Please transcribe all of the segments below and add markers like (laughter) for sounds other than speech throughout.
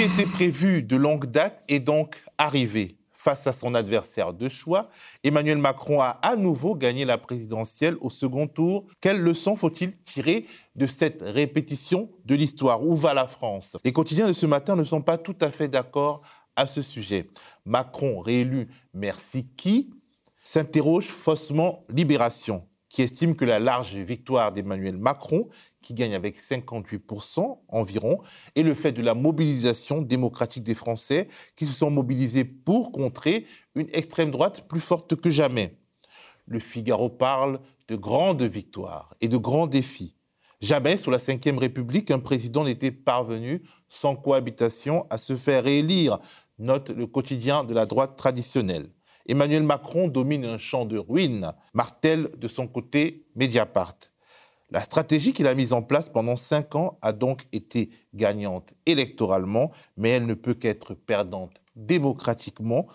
qui était prévu de longue date est donc arrivé. Face à son adversaire de choix, Emmanuel Macron a à nouveau gagné la présidentielle au second tour. Quelle leçon faut-il tirer de cette répétition de l'histoire? Où va la France? Les quotidiens de ce matin ne sont pas tout à fait d'accord à ce sujet. Macron réélu, merci qui? S'interroge faussement Libération qui estime que la large victoire d'Emmanuel Macron, qui gagne avec 58% environ, est le fait de la mobilisation démocratique des Français qui se sont mobilisés pour contrer une extrême droite plus forte que jamais. Le Figaro parle de grandes victoires et de grands défis. Jamais sous la Ve République, un président n'était parvenu sans cohabitation à se faire réélire, note le quotidien de la droite traditionnelle. Emmanuel Macron domine un champ de ruines, martèle de son côté Mediapart. La stratégie qu'il a mise en place pendant cinq ans a donc été gagnante électoralement, mais elle ne peut qu'être perdante démocratiquement,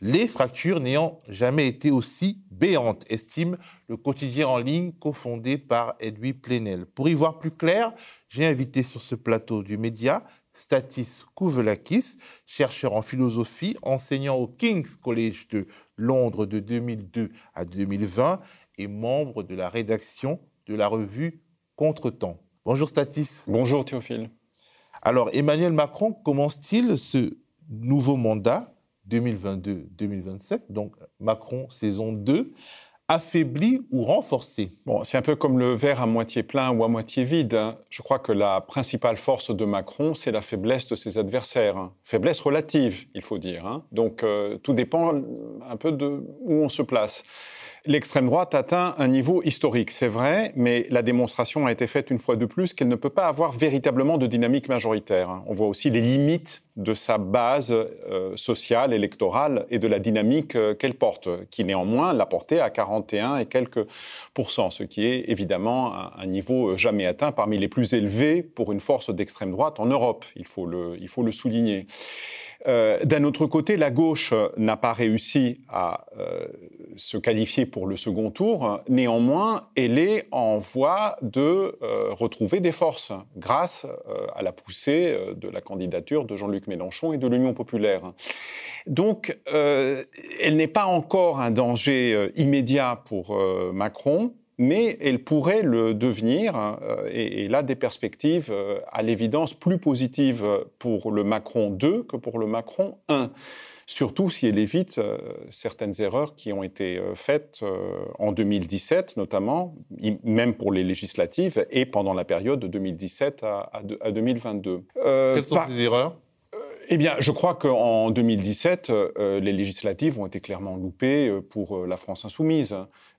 les fractures n'ayant jamais été aussi béantes, estime le quotidien en ligne cofondé par Edoui Plenel. Pour y voir plus clair, j'ai invité sur ce plateau du média Statis Kouvelakis, chercheur en philosophie, enseignant au King's College de Londres de 2002 à 2020 et membre de la rédaction de la revue Contretemps. Bonjour Statis. Bonjour Théophile. Alors Emmanuel Macron commence-t-il ce nouveau mandat 2022-2027, donc Macron saison 2, affaibli ou renforcé Bon, c'est un peu comme le verre à moitié plein ou à moitié vide. Hein. Je crois que la principale force de Macron, c'est la faiblesse de ses adversaires. Hein. Faiblesse relative, il faut dire. Hein. Donc euh, tout dépend un peu de où on se place. L'extrême droite atteint un niveau historique, c'est vrai, mais la démonstration a été faite une fois de plus qu'elle ne peut pas avoir véritablement de dynamique majoritaire. On voit aussi les limites de sa base euh, sociale, électorale et de la dynamique euh, qu'elle porte, qui néanmoins l'a portée à 41 et quelques pourcents, ce qui est évidemment un, niveau jamais atteint parmi les plus élevés pour une force d'extrême droite en Europe, il faut le, il faut le souligner. Euh, d'un autre côté, la gauche n'a pas réussi à euh, se qualifier pour le second tour. Néanmoins, elle est en voie de euh, retrouver des forces grâce à la poussée de la candidature de Jean-Luc Mélenchon et de l'Union populaire. Donc, elle n'est pas encore un danger immédiat pour Macron mais elle pourrait le devenir, euh, et, là des perspectives euh, à l'évidence plus positives pour le Macron 2 que pour le Macron 1 surtout si elle évite euh, certaines erreurs qui ont été faites en 2017 notamment, même pour les législatives et pendant la période de 2017 à, 2022. Quelles sont ces erreurs? eh bien, je crois qu'en 2017, les législatives ont été clairement loupées pour la France insoumise.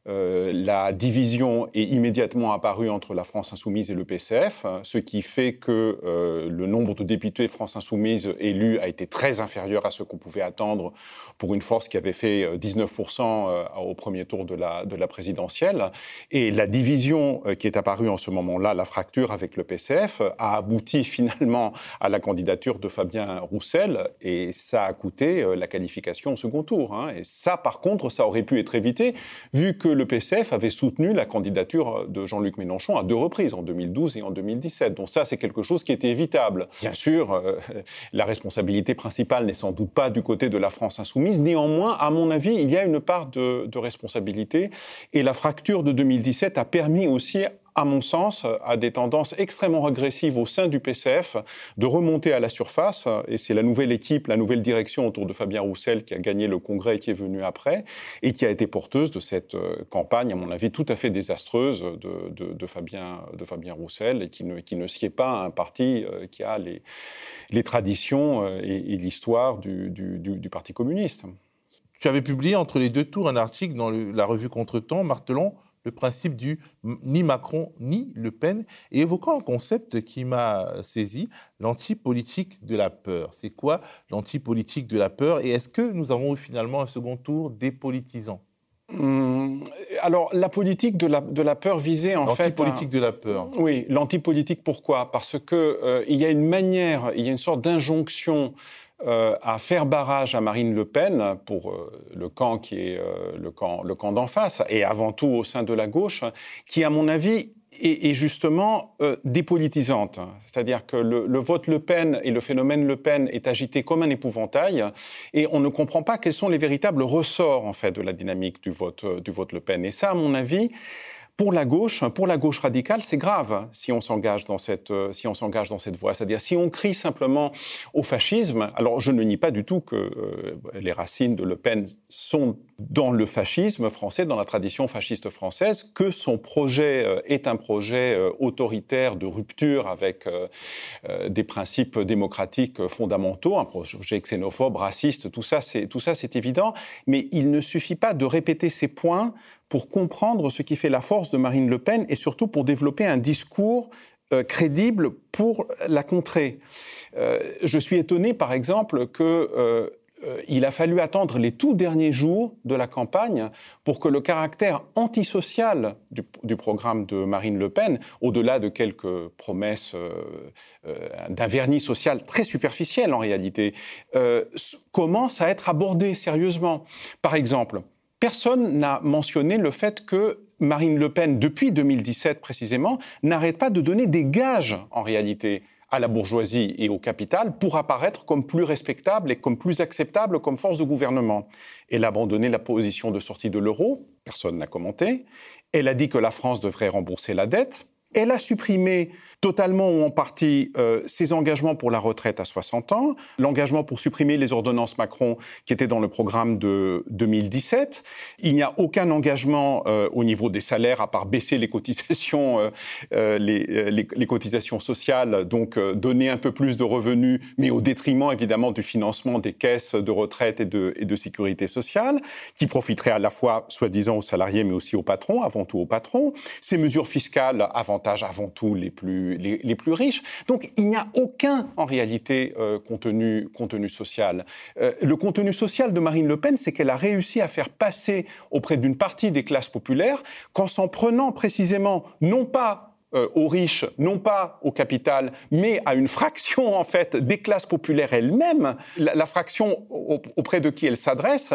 Euh, la division est immédiatement apparue entre la France insoumise et le PCF, hein, ce qui fait que euh, le nombre de députés France insoumise élus a été très inférieur à ce qu'on pouvait attendre pour une force qui avait fait 19% euh, au premier tour de la, de la présidentielle. Et la division qui est apparue en ce moment-là, la fracture avec le PCF, a abouti (laughs) finalement à la candidature de Fabien Roussel et ça a coûté la qualification au second tour. Hein. Et ça, par contre, ça aurait pu être évité vu que le PCF avait soutenu la candidature de Jean-Luc Mélenchon à deux reprises, en 2012 et en 2017. Donc ça, c'est quelque chose qui était évitable. Bien sûr, euh, (laughs) la responsabilité principale n'est sans doute pas du côté de la France insoumise. Néanmoins, à mon avis, il y a une part de, de responsabilité. Et la fracture de 2017 a permis aussi à mon sens, à des tendances extrêmement régressives au sein du PCF de remonter à la surface. Et c'est la nouvelle équipe, la nouvelle direction autour de Fabien Roussel qui a gagné le congrès et qui est venu après et qui a été porteuse de cette euh, campagne, à mon avis, tout à fait désastreuse de, Fabien, Roussel et qui ne, sied pas à un parti euh, qui a les, traditions euh, et, l'histoire du, du, Parti communiste. Tu avais publié entre les deux tours un article dans la revue Contretemps martelant le principe du ni Macron ni Le Pen, et évoquant un concept qui m'a saisi, l'antipolitique de la peur. C'est quoi l'antipolitique de la peur Et est-ce que nous avons eu finalement un second tour dépolitisant hum, alors, la politique de la, de la peur visée, en fait... L'antipolitique de la peur. Oui, l'antipolitique, pourquoi? Parce qu'il euh, il y a une manière, il y a une sorte d'injonction euh, à faire barrage à Marine Le Pen pour euh, le camp qui est euh, le camp, le camp d'en face, et avant tout au sein de la gauche, qui, à mon avis, est, justement dépolitisante. C'est-à-dire que le, vote Le Pen et le phénomène Le Pen est agité comme un épouvantail et on ne comprend pas quels sont les véritables ressorts en fait de la dynamique du vote, du vote Le Pen. Et ça, à mon avis, pour la gauche, pour la gauche radicale, c'est grave si on s'engage dans cette, euh, si on s'engage dans cette voie. C'est-à-dire si on crie simplement au fascisme. Alors je ne nie pas du tout que euh, les racines de Le Pen sont dans le fascisme français, dans la tradition fasciste française, que son projet euh, est un projet autoritaire de rupture avec des principes démocratiques fondamentaux, un projet xénophobe, raciste, tout ça, c'est tout ça, c'est évident. Mais il ne suffit pas de répéter ces points pour comprendre ce qui fait la force de Marine Le Pen et surtout pour développer un discours euh, crédible pour la contrer. Euh, je suis étonné, par exemple, que euh, a fallu attendre les tout derniers jours de la campagne pour que le caractère antisocial du, programme de Marine Le Pen, au-delà de quelques promesses d'un vernis social très superficiel en réalité, commence à être abordé sérieusement. Par exemple, personne n'a mentionné le fait que Marine Le Pen, depuis 2017 précisément, n'arrête pas de donner des gages en réalité à la bourgeoisie et au capital pour apparaître comme plus respectable et comme plus acceptable comme force de gouvernement. Elle a abandonné la position de sortie de l'euro, personne n'a commenté. Elle a dit que la France devrait rembourser la dette. Elle a supprimé totalement ou en partie euh, ses engagements pour la retraite à 60 ans, l'engagement pour supprimer les ordonnances Macron qui étaient dans le programme de 2017. Il n'y a aucun engagement euh, au niveau des salaires à part baisser les cotisations, euh, euh les, euh, les, les, cotisations sociales, donc donner un peu plus de revenus, mais au détriment évidemment du financement des caisses de retraite et de, et de sécurité sociale, qui profiterait à la fois soi-disant aux salariés, mais aussi aux patrons, avant tout aux patrons. Ces mesures fiscales avantagent avant tout les plus les, plus riches. Donc il n'y a aucun, en réalité, euh, contenu, social. Euh, le contenu social de Marine Le Pen, c'est qu'elle a réussi à faire passer auprès d'une partie des classes populaires qu'en s'en prenant précisément, non pas euh, aux riches, non pas au capital, mais à une fraction en fait des classes populaires elles-mêmes, la, fraction auprès de qui elle s'adresse,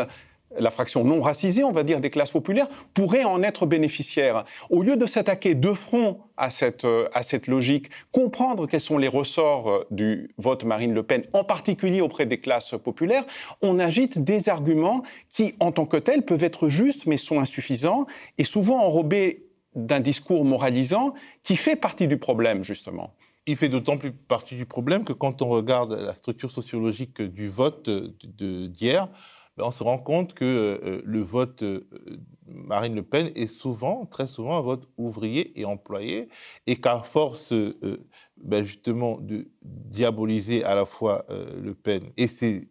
la fraction non racisée, on va dire, des classes populaires, pourrait en être bénéficiaire. Au lieu de s'attaquer de front à cette, euh, à cette logique, comprendre quels sont les ressorts euh, du vote Marine Le Pen, en particulier auprès des classes populaires, on agite des arguments qui, en tant que tels, peuvent être justes, mais sont insuffisants, et souvent enrobés d'un discours moralisant qui fait partie du problème, justement. Il fait d'autant plus partie du problème que quand on regarde la structure sociologique du vote d'hier, ben, on se rend compte que euh, le vote euh, Marine Le Pen est souvent, très souvent, un vote ouvrier et employé, et qu'à force euh, ben, justement de diaboliser à la fois Le Pen et ses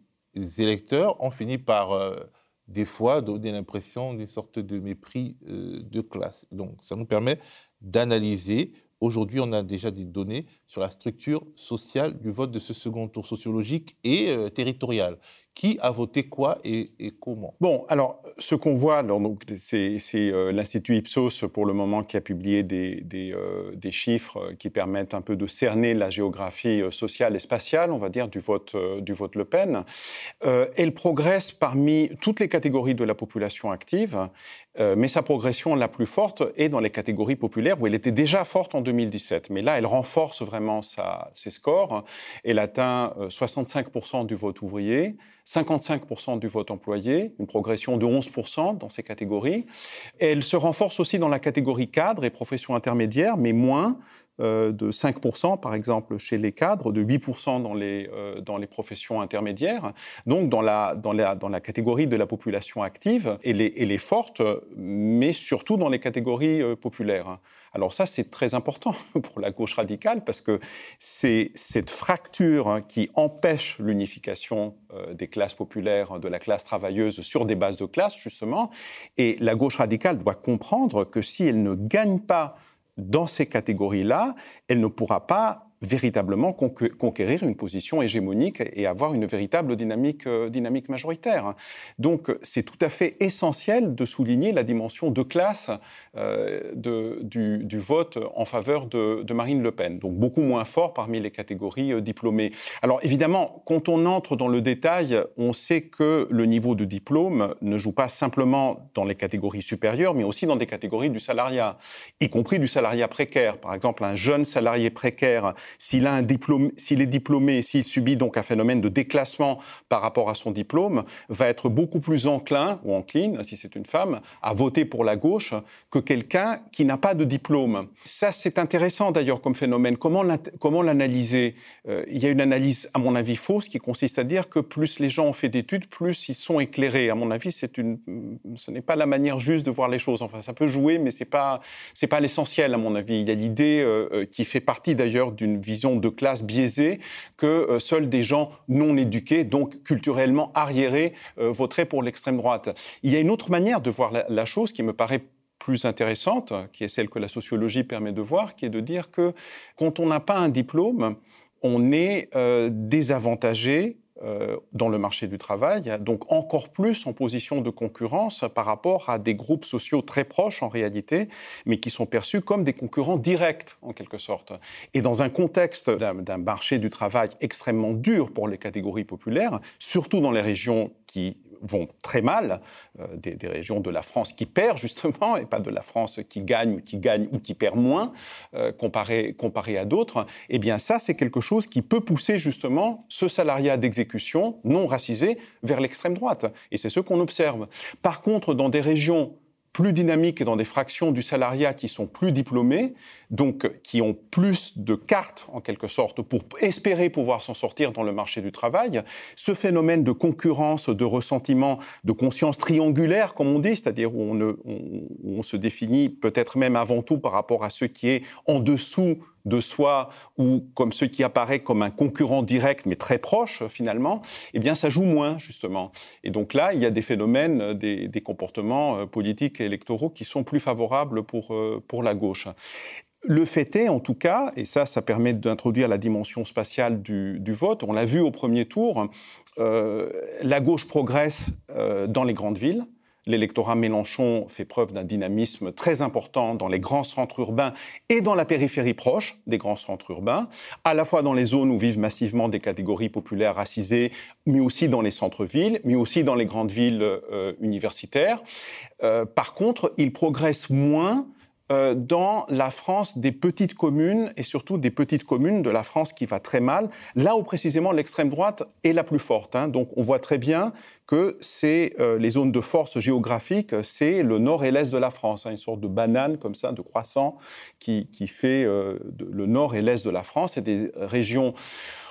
électeurs, on finit par des fois donner l'impression d'une sorte de mépris de classe. Donc ça nous permet d'analyser Aujourd'hui, on a déjà des données sur la structure sociale du vote de ce second tour sociologique et territorial, qui a voté quoi et, comment? Bon, alors ce qu'on voit, c'est euh, l'Institut Ipsos pour le moment qui a publié des, des, euh, chiffres qui permettent un peu de cerner la géographie euh, sociale et spatiale, on va dire, du vote, du vote Le Pen. elle progresse parmi toutes les catégories de la population active, mais sa progression la plus forte est dans les catégories populaires où elle était déjà forte en 2017. Mais là, elle renforce vraiment ses scores. Elle atteint 65% du vote ouvrier. 55% du vote employé, une progression de 11% dans ces catégories. Elle se renforce aussi dans la catégorie cadre et profession intermédiaire, mais moins euh, de 5% par exemple chez les cadres, de 8% dans les, euh, dans les professions intermédiaires. Donc dans la, dans, la, dans la catégorie de la population active, elle est, elle est forte, mais surtout dans les catégories euh, populaires. Alors ça, c'est très important (laughs) pour la gauche radicale parce que c'est cette fracture hein, qui empêche l'unification euh, des classes populaires, de la classe travailleuse sur des bases de classe, justement. Et la gauche radicale doit comprendre que si elle ne gagne pas dans ces catégories-là, elle ne pourra pas véritablement conquérir une position hégémonique et avoir une véritable dynamique, euh, dynamique majoritaire. Donc c'est tout à fait essentiel de souligner la dimension de classe euh, de, du, vote en faveur de, Marine Le Pen, donc beaucoup moins fort parmi les catégories euh, diplômées. Alors évidemment, quand on entre dans le détail, on sait que le niveau de diplôme ne joue pas simplement dans les catégories supérieures, mais aussi dans des catégories du salariat, y compris du salariat précaire. Par exemple, un jeune salarié précaire s'il est diplômé, s'il subit donc un phénomène de déclassement par rapport à son diplôme, va être beaucoup plus enclin ou encline, si c'est une femme, à voter pour la gauche que quelqu'un qui n'a pas de diplôme. Ça, c'est intéressant d'ailleurs comme phénomène. Comment, comment l'analyser? Euh, Il y a une analyse, à mon avis, fausse qui consiste à dire que plus les gens ont fait d'études, plus ils sont éclairés. À mon avis, c'est une, ce n'est pas la manière juste de voir les choses. Enfin, ça peut jouer, mais c'est pas, pas l'essentiel, à mon avis. Il y a l'idée euh, euh, qui fait partie d'ailleurs d'une vision de classe biaisée que euh, seuls des gens non éduqués, donc culturellement arriérés, euh, voteraient pour l'extrême droite. Il y a une autre manière de voir la, chose qui me paraît plus intéressante, qui est celle que la sociologie permet de voir, qui est de dire que quand on n'a pas un diplôme, on est euh, désavantagé dans le marché du travail, donc encore plus en position de concurrence par rapport à des groupes sociaux très proches en réalité, mais qui sont perçus comme des concurrents directs en quelque sorte. Et dans un contexte d'un marché du travail extrêmement dur pour les catégories populaires, surtout dans les régions qui vont très mal, euh, des, régions de la France qui perdent justement, et pas de la France qui gagne ou qui gagne ou qui perd moins, euh, comparé, comparé à d'autres, eh bien ça, c'est quelque chose qui peut pousser justement ce salariat d'exécution non racisé vers l'extrême droite. Et c'est ce qu'on observe. Par contre, dans des régions plus dynamiques et dans des fractions du salariat qui sont plus diplômées, donc qui ont plus de cartes en quelque sorte pour espérer pouvoir s'en sortir dans le marché du travail. Ce phénomène de concurrence, de ressentiment, de conscience triangulaire, comme on dit, c'est-à-dire où on, on se définit peut-être même avant tout par rapport à ce qui est en dessous de soi ou comme ce qui apparaît comme un concurrent direct mais très proche finalement, eh bien ça joue moins justement. Et donc là, il y a des phénomènes, des, comportements euh, politiques et électoraux qui sont plus favorables pour, euh, pour la gauche. Le fait est, en tout cas, et ça, ça permet d'introduire la dimension spatiale du, vote, on l'a vu au premier tour, euh, la gauche progresse dans les grandes villes, L'électorat Mélenchon fait preuve d'un dynamisme très important dans les grands centres urbains et dans la périphérie proche des grands centres urbains, à la fois dans les zones où vivent massivement des catégories populaires racisées, mais aussi dans les centres-villes, mais aussi dans les grandes villes euh, universitaires. Euh, par contre, il progresse moins euh, dans la France des petites communes et surtout des petites communes de la France qui va très mal, là où précisément l'extrême droite est la plus forte. Hein. Donc on voit très bien que c'est euh, les zones de force géographique, c'est le nord et l'est de la France, hein, une sorte de banane comme ça, de croissant qui, fait euh, le nord et l'est de la France et des régions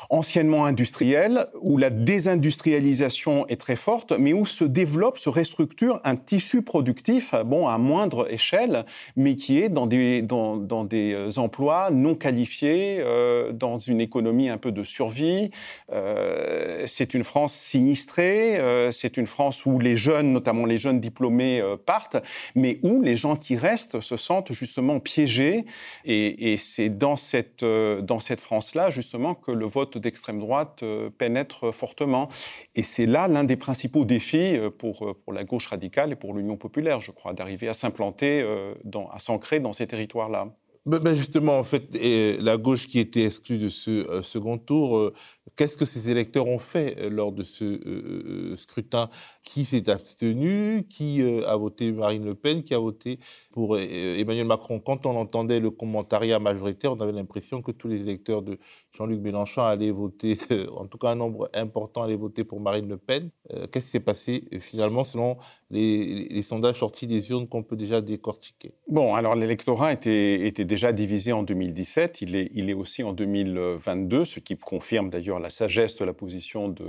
anciennement industrielle, où la désindustrialisation est très forte, mais où se développe, se restructure un tissu productif, bon, à moindre échelle, mais qui est dans des, dans, dans des euh, emplois non qualifiés, euh, dans une économie un peu de survie. Euh, c'est une France sinistrée, euh, c'est une France où les jeunes, notamment les jeunes diplômés, euh, partent, mais où les gens qui restent se sentent justement piégés. Et, et c'est dans cette, dans cette France-là, justement, que le vote d'extrême droite euh, pénètre fortement. Et c'est là l'un des principaux défis euh, pour, euh, pour la gauche radicale et pour l'Union populaire, je crois, d'arriver à s'implanter, à s'ancrer dans ces territoires-là. Ben, ben justement, en fait, la gauche qui était exclue de ce second tour, qu'est-ce que ces électeurs ont fait lors de ce scrutin? Qui s'est abstenu? Qui a voté Marine Le Pen? Qui a voté pour Emmanuel Macron? Quand on entendait le commentariat majoritaire, on avait l'impression que tous les électeurs de Jean-Luc Mélenchon allait voter, (laughs) en tout cas un nombre important allait voter pour Marine Le Pen. Euh, qu'est-ce qui s'est passé euh, finalement selon les, sondages sortis des urnes qu'on peut déjà décortiquer? Bon, alors l'électorat était, était, déjà divisé en 2017, il est, il est aussi en 2022, ce qui confirme d'ailleurs la sagesse de la position de,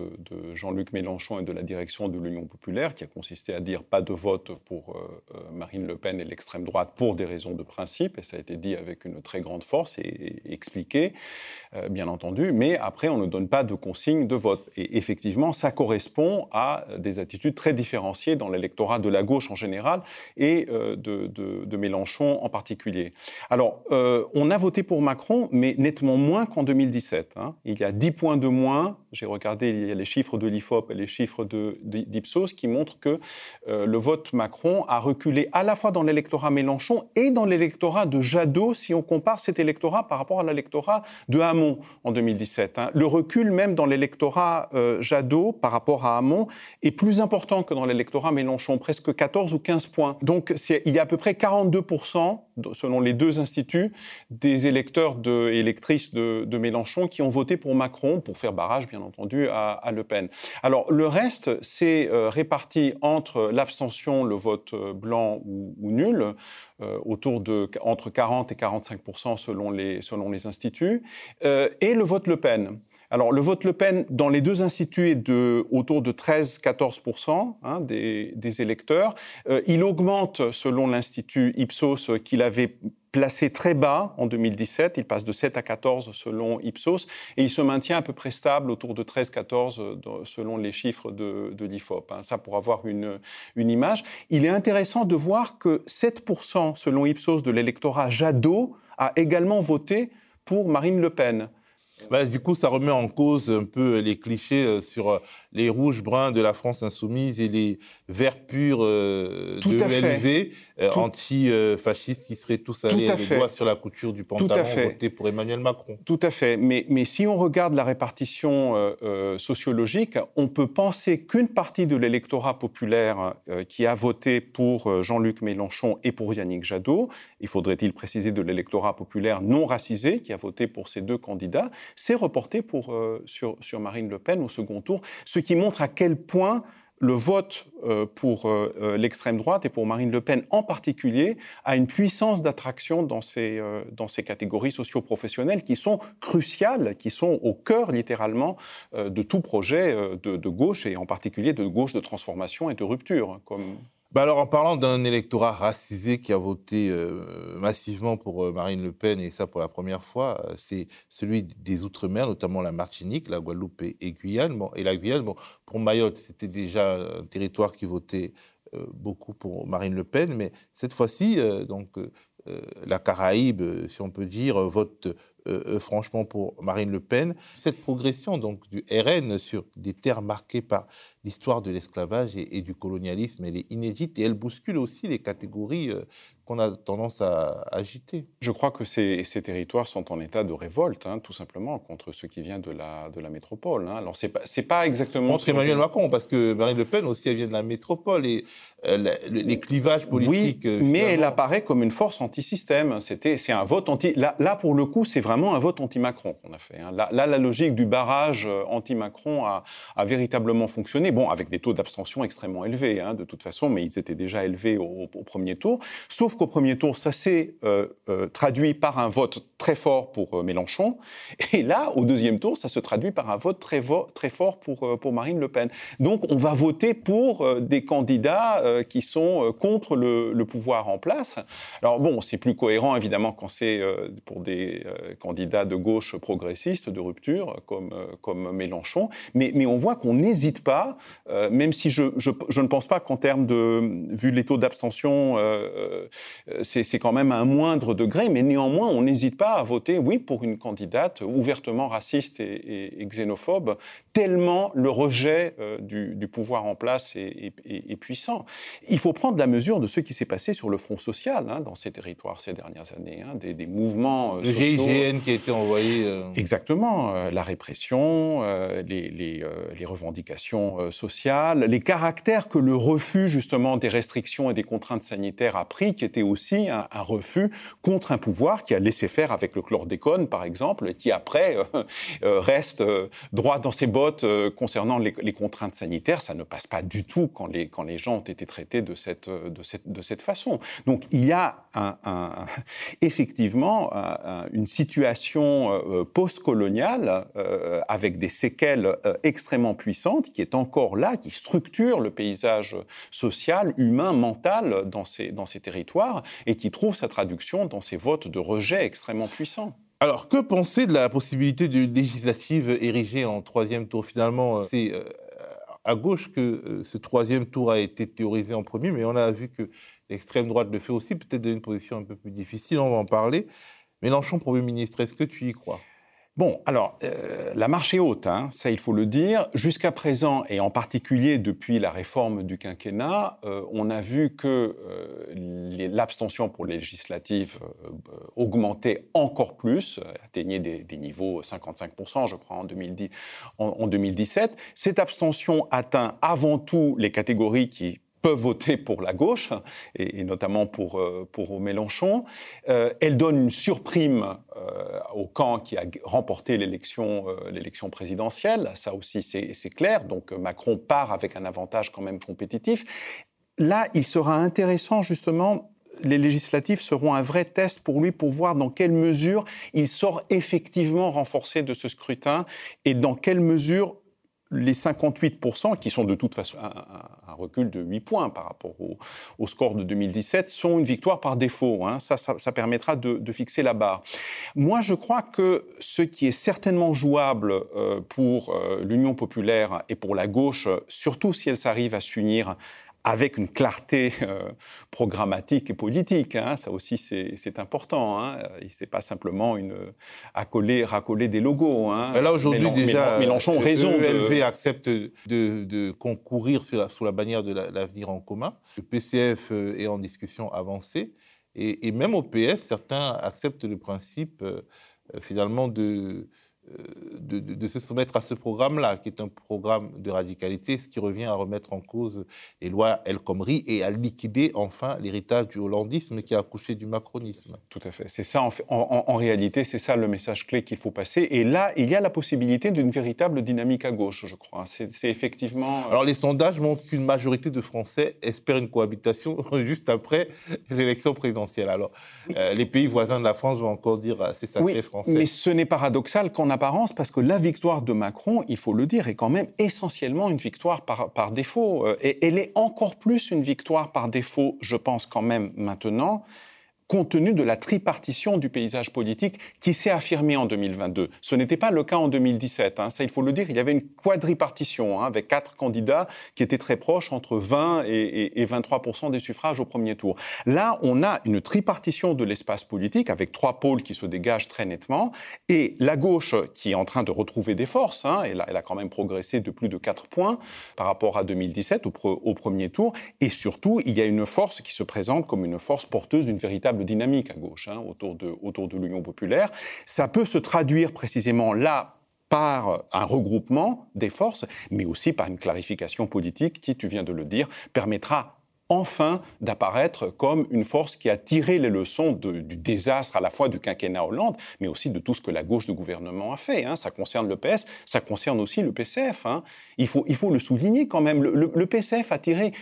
Jean-Luc Mélenchon et de la direction de l'Union populaire, qui a consisté à dire pas de vote pour Marine Le Pen et l'extrême droite pour des raisons de principe, et ça a été dit avec une très grande force et, expliqué, bien entendu, mais après, on ne donne pas de consigne de vote. Et effectivement, ça correspond à des attitudes très différenciées dans l'électorat de la gauche en général et de, de, Mélenchon en particulier. Alors, on a voté pour Macron, mais nettement moins qu'en 2017. Hein. Il y a 10 points de moins. J'ai regardé il y a les chiffres de l'IFOP et les chiffres d'Ipsos qui montrent que euh, le vote Macron a reculé à la fois dans l'électorat Mélenchon et dans l'électorat de Jadot, si on compare cet électorat par rapport à l'électorat de Hamon en 2017. Hein. Le recul même dans l'électorat euh, Jadot par rapport à Hamon est plus important que dans l'électorat Mélenchon, presque 14 ou 15 points. Donc il y a à peu près 42 selon les deux instituts, des électeurs de, électrices de, Mélenchon qui ont voté pour Macron, pour faire barrage, bien entendu, à, Le Pen. Alors, le reste, c'est euh, réparti entre l'abstention, le vote euh, blanc ou, nul, euh, autour de entre 40 et 45 selon les, selon les instituts, et le vote Le Pen. Alors, le vote Le Pen, dans les deux instituts, est autour de 13-14% hein, des, électeurs. Euh, il augmente, selon l'Institut Ipsos, qu'il avait placé très bas en 2017. Il passe de 7 à 14 selon Ipsos. Et il se maintient à peu près stable autour de 13-14 euh, selon les chiffres de, l'IFOP. Hein. ça pour avoir une, une image. Il est intéressant de voir que 7% selon Ipsos de l'électorat Jadot a également voté pour Marine Le Pen. Bah, du coup, ça remet en cause un peu les clichés euh, sur euh, les rouges bruns de la France insoumise et les verts purs euh, de LV anti-fascistes qui seraient tous allés les doigts sur la couture du pantalon voter pour Emmanuel Macron. Tout à fait. Mais, mais si on regarde la répartition sociologique, on peut penser qu'une partie de l'électorat populaire qui a voté pour Jean-Luc Mélenchon et pour Yannick Jadot, il faudrait-il préciser de l'électorat populaire non racisé qui a voté pour ces deux candidats, s'est reporté pour, euh, sur, Marine Le Pen au second tour, ce qui montre à quel point le vote euh, pour euh, l'extrême droite et pour Marine Le Pen en particulier a une puissance d'attraction dans ces, dans ces catégories socio-professionnelles qui sont cruciales, qui sont au cœur littéralement de tout projet de, de, gauche et en particulier de gauche de transformation et de rupture, comme, bah alors, en parlant d'un électorat racisé qui a voté euh, massivement pour euh, Marine Le Pen, et ça pour la première fois, euh, c'est celui des Outre-mer, notamment la Martinique, la Guadeloupe et, Guyane. Et la Guyane, pour Mayotte, c'était déjà un territoire qui votait beaucoup pour Marine Le Pen, mais cette fois-ci, donc, la Caraïbe, si on peut dire, vote franchement pour Marine Le Pen. Cette progression donc du RN sur des terres marquées par l'histoire de l'esclavage et, du colonialisme, elle est inédite et elle bouscule aussi les catégories euh, qu'on a tendance à agiter. Je crois que ces, ces, territoires sont en état de révolte, hein, tout simplement, contre ce qui vient de la, de la métropole. Hein. Alors, c'est pas, pas exactement... Contre Emmanuel Macron, parce que Marine Le Pen aussi, elle vient de la métropole, et euh, les clivages politiques... Oui, euh, mais elle apparaît comme une force anti-système. C'est un vote anti... Là, là, pour le coup, c'est vraiment un vote anti-Macron qu'on a fait. Hein. Là, la logique du barrage anti-Macron a, véritablement fonctionné bon, avec des taux d'abstention extrêmement élevés, hein, de toute façon, mais ils étaient déjà élevés au, premier tour. Sauf qu'au premier tour, ça s'est euh, euh, traduit par un vote très fort pour euh, Mélenchon. Et là, au deuxième tour, ça se traduit par un vote très, fort pour, Marine Le Pen. Donc, on va voter pour des candidats qui sont contre le, pouvoir en place. Alors, bon, c'est plus cohérent, évidemment, quand c'est pour des candidats de gauche progressistes, de rupture, comme, comme Mélenchon. Mais, mais on voit qu'on n'hésite pas euh, même si je, ne pense pas qu'en termes de, vu les taux d'abstention, euh, euh, c'est quand même à un moindre degré, mais néanmoins, on n'hésite pas à voter, oui, pour une candidate ouvertement raciste et, xénophobe, tellement le rejet du, pouvoir en place est, puissant. Il faut prendre la mesure de ce qui s'est passé sur le front social hein, dans ces territoires ces dernières années, hein, des, mouvements le GIGN qui a été envoyé. Exactement, la répression, les, les revendications sociales, les caractères que le refus justement des restrictions et des contraintes sanitaires a pris, qui était aussi un, refus contre un pouvoir qui a laissé faire avec le chlordécone, par exemple, et qui après euh, euh, reste euh, droit dans ses bottes concernant les, contraintes sanitaires. Ça ne passe pas du tout quand les, quand les gens ont été traités de cette, de cette, de cette façon. Donc il y a (laughs) effectivement une situation situation euh, post-coloniale avec des séquelles extrêmement puissantes qui est encore là, qui structure le paysage social, humain, mental dans ces, dans ces territoires et qui trouve sa traduction dans ces votes de rejet extrêmement puissants. Alors, que penser de la possibilité de législative érigée en troisième tour? Finalement, c'est à gauche que ce troisième tour a été théorisé en premier, mais on a vu que l'extrême droite le fait aussi, peut-être dans une position un peu plus difficile, on va en parler. Mélenchon, Premier ministre, est-ce que tu y crois? Bon, alors, euh, la marche est haute, hein, ça il faut le dire. Jusqu'à présent, et en particulier depuis la réforme du quinquennat, euh, on a vu que euh, l'abstention pour les législatives augmentait encore plus, atteignait des, niveaux 55%, je crois, en, 2010, en, en 2017. Cette abstention atteint avant tout les catégories qui peuvent voter pour la gauche, et, notamment pour, euh, pour Mélenchon. Euh, elle donne une surprime euh, au camp qui a remporté l'élection présidentielle. Ça aussi, c'est clair. Donc Macron part avec un avantage quand même compétitif. Là, il sera intéressant justement les législatives seront un vrai test pour lui pour voir dans quelle mesure il sort effectivement renforcé de ce scrutin et dans quelle mesure les 58%, qui sont de toute façon un, recul de 8 points par rapport au, score de 2017, sont une victoire par défaut. Hein. Ça, ça, permettra de, fixer la barre. Moi, je crois que ce qui est certainement jouable euh, pour euh, l'Union populaire et pour la gauche, surtout si elle s'arrive à s'unir avec une clarté euh, programmatique et politique. Hein. Ça aussi, c'est important. Hein. C'est pas simplement une accoler, racoler des logos. Hein. Là, aujourd'hui, déjà, Mélenchon raison. ELV accepte de, concourir sous la, bannière de l'avenir en commun. Le PCF euh, est en discussion avancée. Et, et, même au PS, certains acceptent le principe, euh, finalement, de de, se soumettre à ce programme-là, qui est un programme de radicalité, ce qui revient à remettre en cause les lois El Khomri et à liquider enfin l'héritage du hollandisme qui a accouché du macronisme. Tout à fait. C'est ça, en, en, réalité, c'est ça le message clé qu'il faut passer. Et là, il y a la possibilité d'une véritable dynamique à gauche, je crois. C'est effectivement. Euh, Alors, les sondages montrent qu'une majorité de Français espèrent une cohabitation (laughs) juste après l'élection présidentielle. Alors, euh, les pays voisins de la France vont encore dire euh, c'est sacré oui, français. Mais ce n'est paradoxal qu'on a parce que la victoire de Macron, il faut le dire, est quand même essentiellement une victoire par, par défaut. Euh, et elle est encore plus une victoire par défaut, je pense quand même maintenant, compte tenu de la tripartition du paysage politique qui s'est affirmée en 2022. Ce n'était pas le cas en 2017, hein. ça il faut le dire, il y avait une quadripartition hein, avec quatre candidats qui étaient très proches, entre 20 et, 23% des suffrages au premier tour. Là, on a une tripartition de l'espace politique avec trois pôles qui se dégagent très nettement et la gauche qui est en train de retrouver des forces, hein, elle, a, quand même progressé de plus de 4 points par rapport à 2017 au, au premier tour et surtout il y a une force qui se présente comme une force porteuse d'une véritable dynamique à gauche hein, autour de, l'Union populaire. Ça peut se traduire précisément là par un regroupement des forces, mais aussi par une clarification politique qui, tu viens de le dire, permettra enfin d'apparaître comme une force qui a tiré les leçons du désastre à la fois du quinquennat Hollande, mais aussi de tout ce que la gauche de gouvernement a fait. Hein. Ça concerne le PS, ça concerne aussi le PCF. Hein. Il, faut, il faut le souligner quand même. Le, le PCF a tiré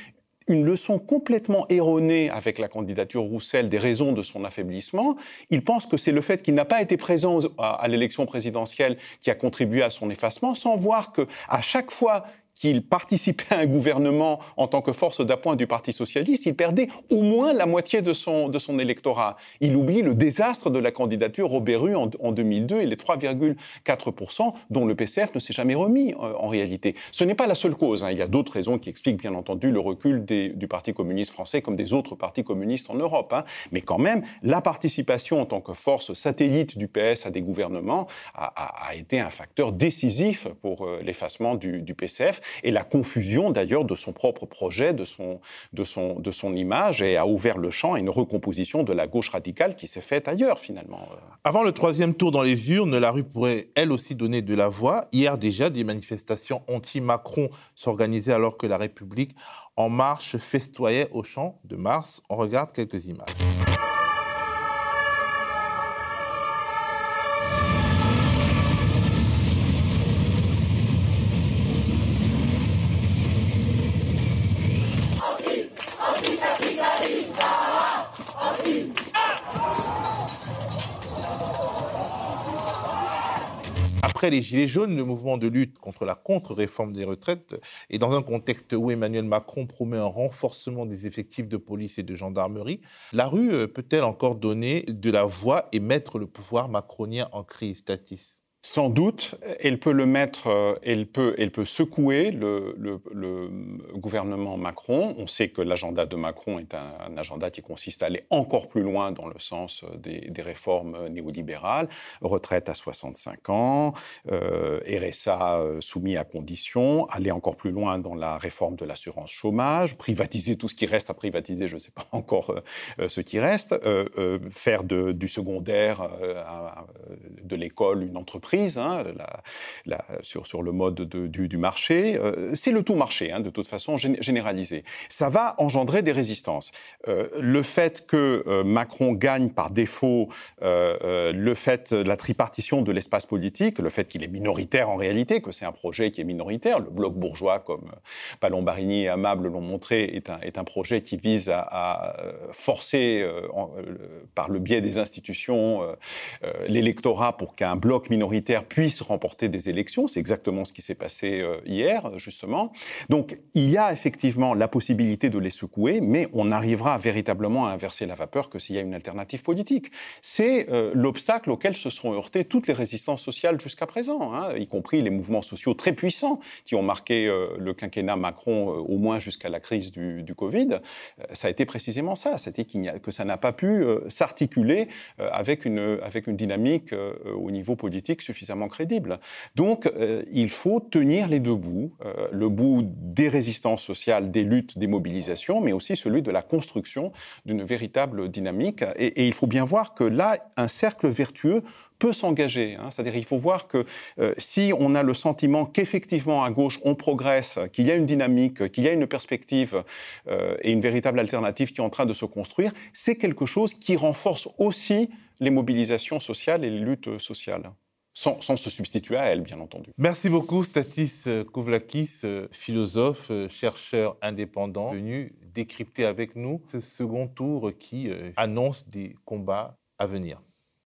une leçon complètement erronée avec la candidature Roussel des raisons de son affaiblissement. Il pense que c'est le fait qu'il n'a pas été présent à, l'élection présidentielle qui a contribué à son effacement, sans voir que à chaque fois qu'il participait à un gouvernement en tant que force d'appoint du Parti socialiste, il perdait au moins la moitié de son, de son électorat. Il oublie le désastre de la candidature Robert en, en 2002 et les 3,4% dont le PCF ne s'est jamais remis euh, en réalité. Ce n'est pas la seule cause. Hein. Il y a d'autres raisons qui expliquent bien entendu le recul du Parti communiste français comme des autres partis communistes en Europe. Hein. Mais quand même, la participation en tant que force satellite du PS à des gouvernements a, a, été un facteur décisif pour euh, l'effacement du, du PCF et la confusion d'ailleurs de son propre projet, de son, de, son, de son image, et a ouvert le champ à une recomposition de la gauche radicale qui s'est faite ailleurs finalement. Avant le troisième tour dans les urnes, la rue pourrait elle aussi donner de la voix. Hier déjà, des manifestations anti-Macron s'organisaient alors que la République en marche festoyait au champ de Mars. On regarde quelques images. Après les Gilets jaunes, le mouvement de lutte contre la contre-réforme des retraites est dans un contexte où Emmanuel Macron promet un renforcement des effectifs de police et de gendarmerie. La rue euh, peut-elle encore donner de la voix et mettre le pouvoir macronien en crise, Statis sans doute, elle peut le mettre, euh, elle peut, elle peut secouer le, gouvernement Macron. On sait que l'agenda de Macron est un, agenda qui consiste à aller encore plus loin dans le sens des, réformes néolibérales, retraite à 65 ans, euh, RSA euh, soumis à conditions, aller encore plus loin dans la réforme de l'assurance chômage, privatiser tout ce qui reste à privatiser, je ne sais pas encore ce qui reste, faire du secondaire, de l'école une entreprise Hein, sur, le mode du, marché. Euh, c'est le tout marché, hein, de toute façon, généralisé. Ça va engendrer des résistances. Euh, le fait que euh, Macron gagne par défaut, le fait, la tripartition de l'espace politique, le fait qu'il est minoritaire en réalité, que c'est un projet qui est minoritaire, le bloc bourgeois, comme Palombarini et Amable l'ont montré, est un, projet qui vise à, forcer, par le biais des institutions, l'électorat pour qu'un bloc minoritaire puisse remporter des élections. C'est exactement ce qui s'est passé euh, hier, justement. Donc, il y a effectivement la possibilité de les secouer, mais on arrivera véritablement à inverser la vapeur que s'il y a une alternative politique. C'est euh, l'obstacle auquel se sont heurtées toutes les résistances sociales jusqu'à présent, hein, y compris les mouvements sociaux très puissants qui ont marqué euh, le quinquennat Macron au moins jusqu'à la crise du, Covid. ça a été précisément ça, c'était que ça n'a pas pu s'articuler avec, une, avec une dynamique au niveau politique suffisamment crédible. Donc, euh, il faut tenir les deux bouts, euh, le bout des résistances sociales, des luttes, des mobilisations, mais aussi celui de la construction d'une véritable dynamique. Et, il faut bien voir que là, un cercle vertueux peut s'engager. Hein. C'est-à-dire il faut voir que euh, si on a le sentiment qu'effectivement à gauche on progresse, qu'il y a une dynamique, qu'il y a une perspective et une véritable alternative qui est en train de se construire, c'est quelque chose qui renforce aussi les mobilisations sociales et les luttes sociales sans, se substituer à elle, bien entendu. Merci beaucoup, Statis Kouvlakis, philosophe, chercheur indépendant, venu décrypter avec nous ce second tour qui euh, annonce des combats à venir.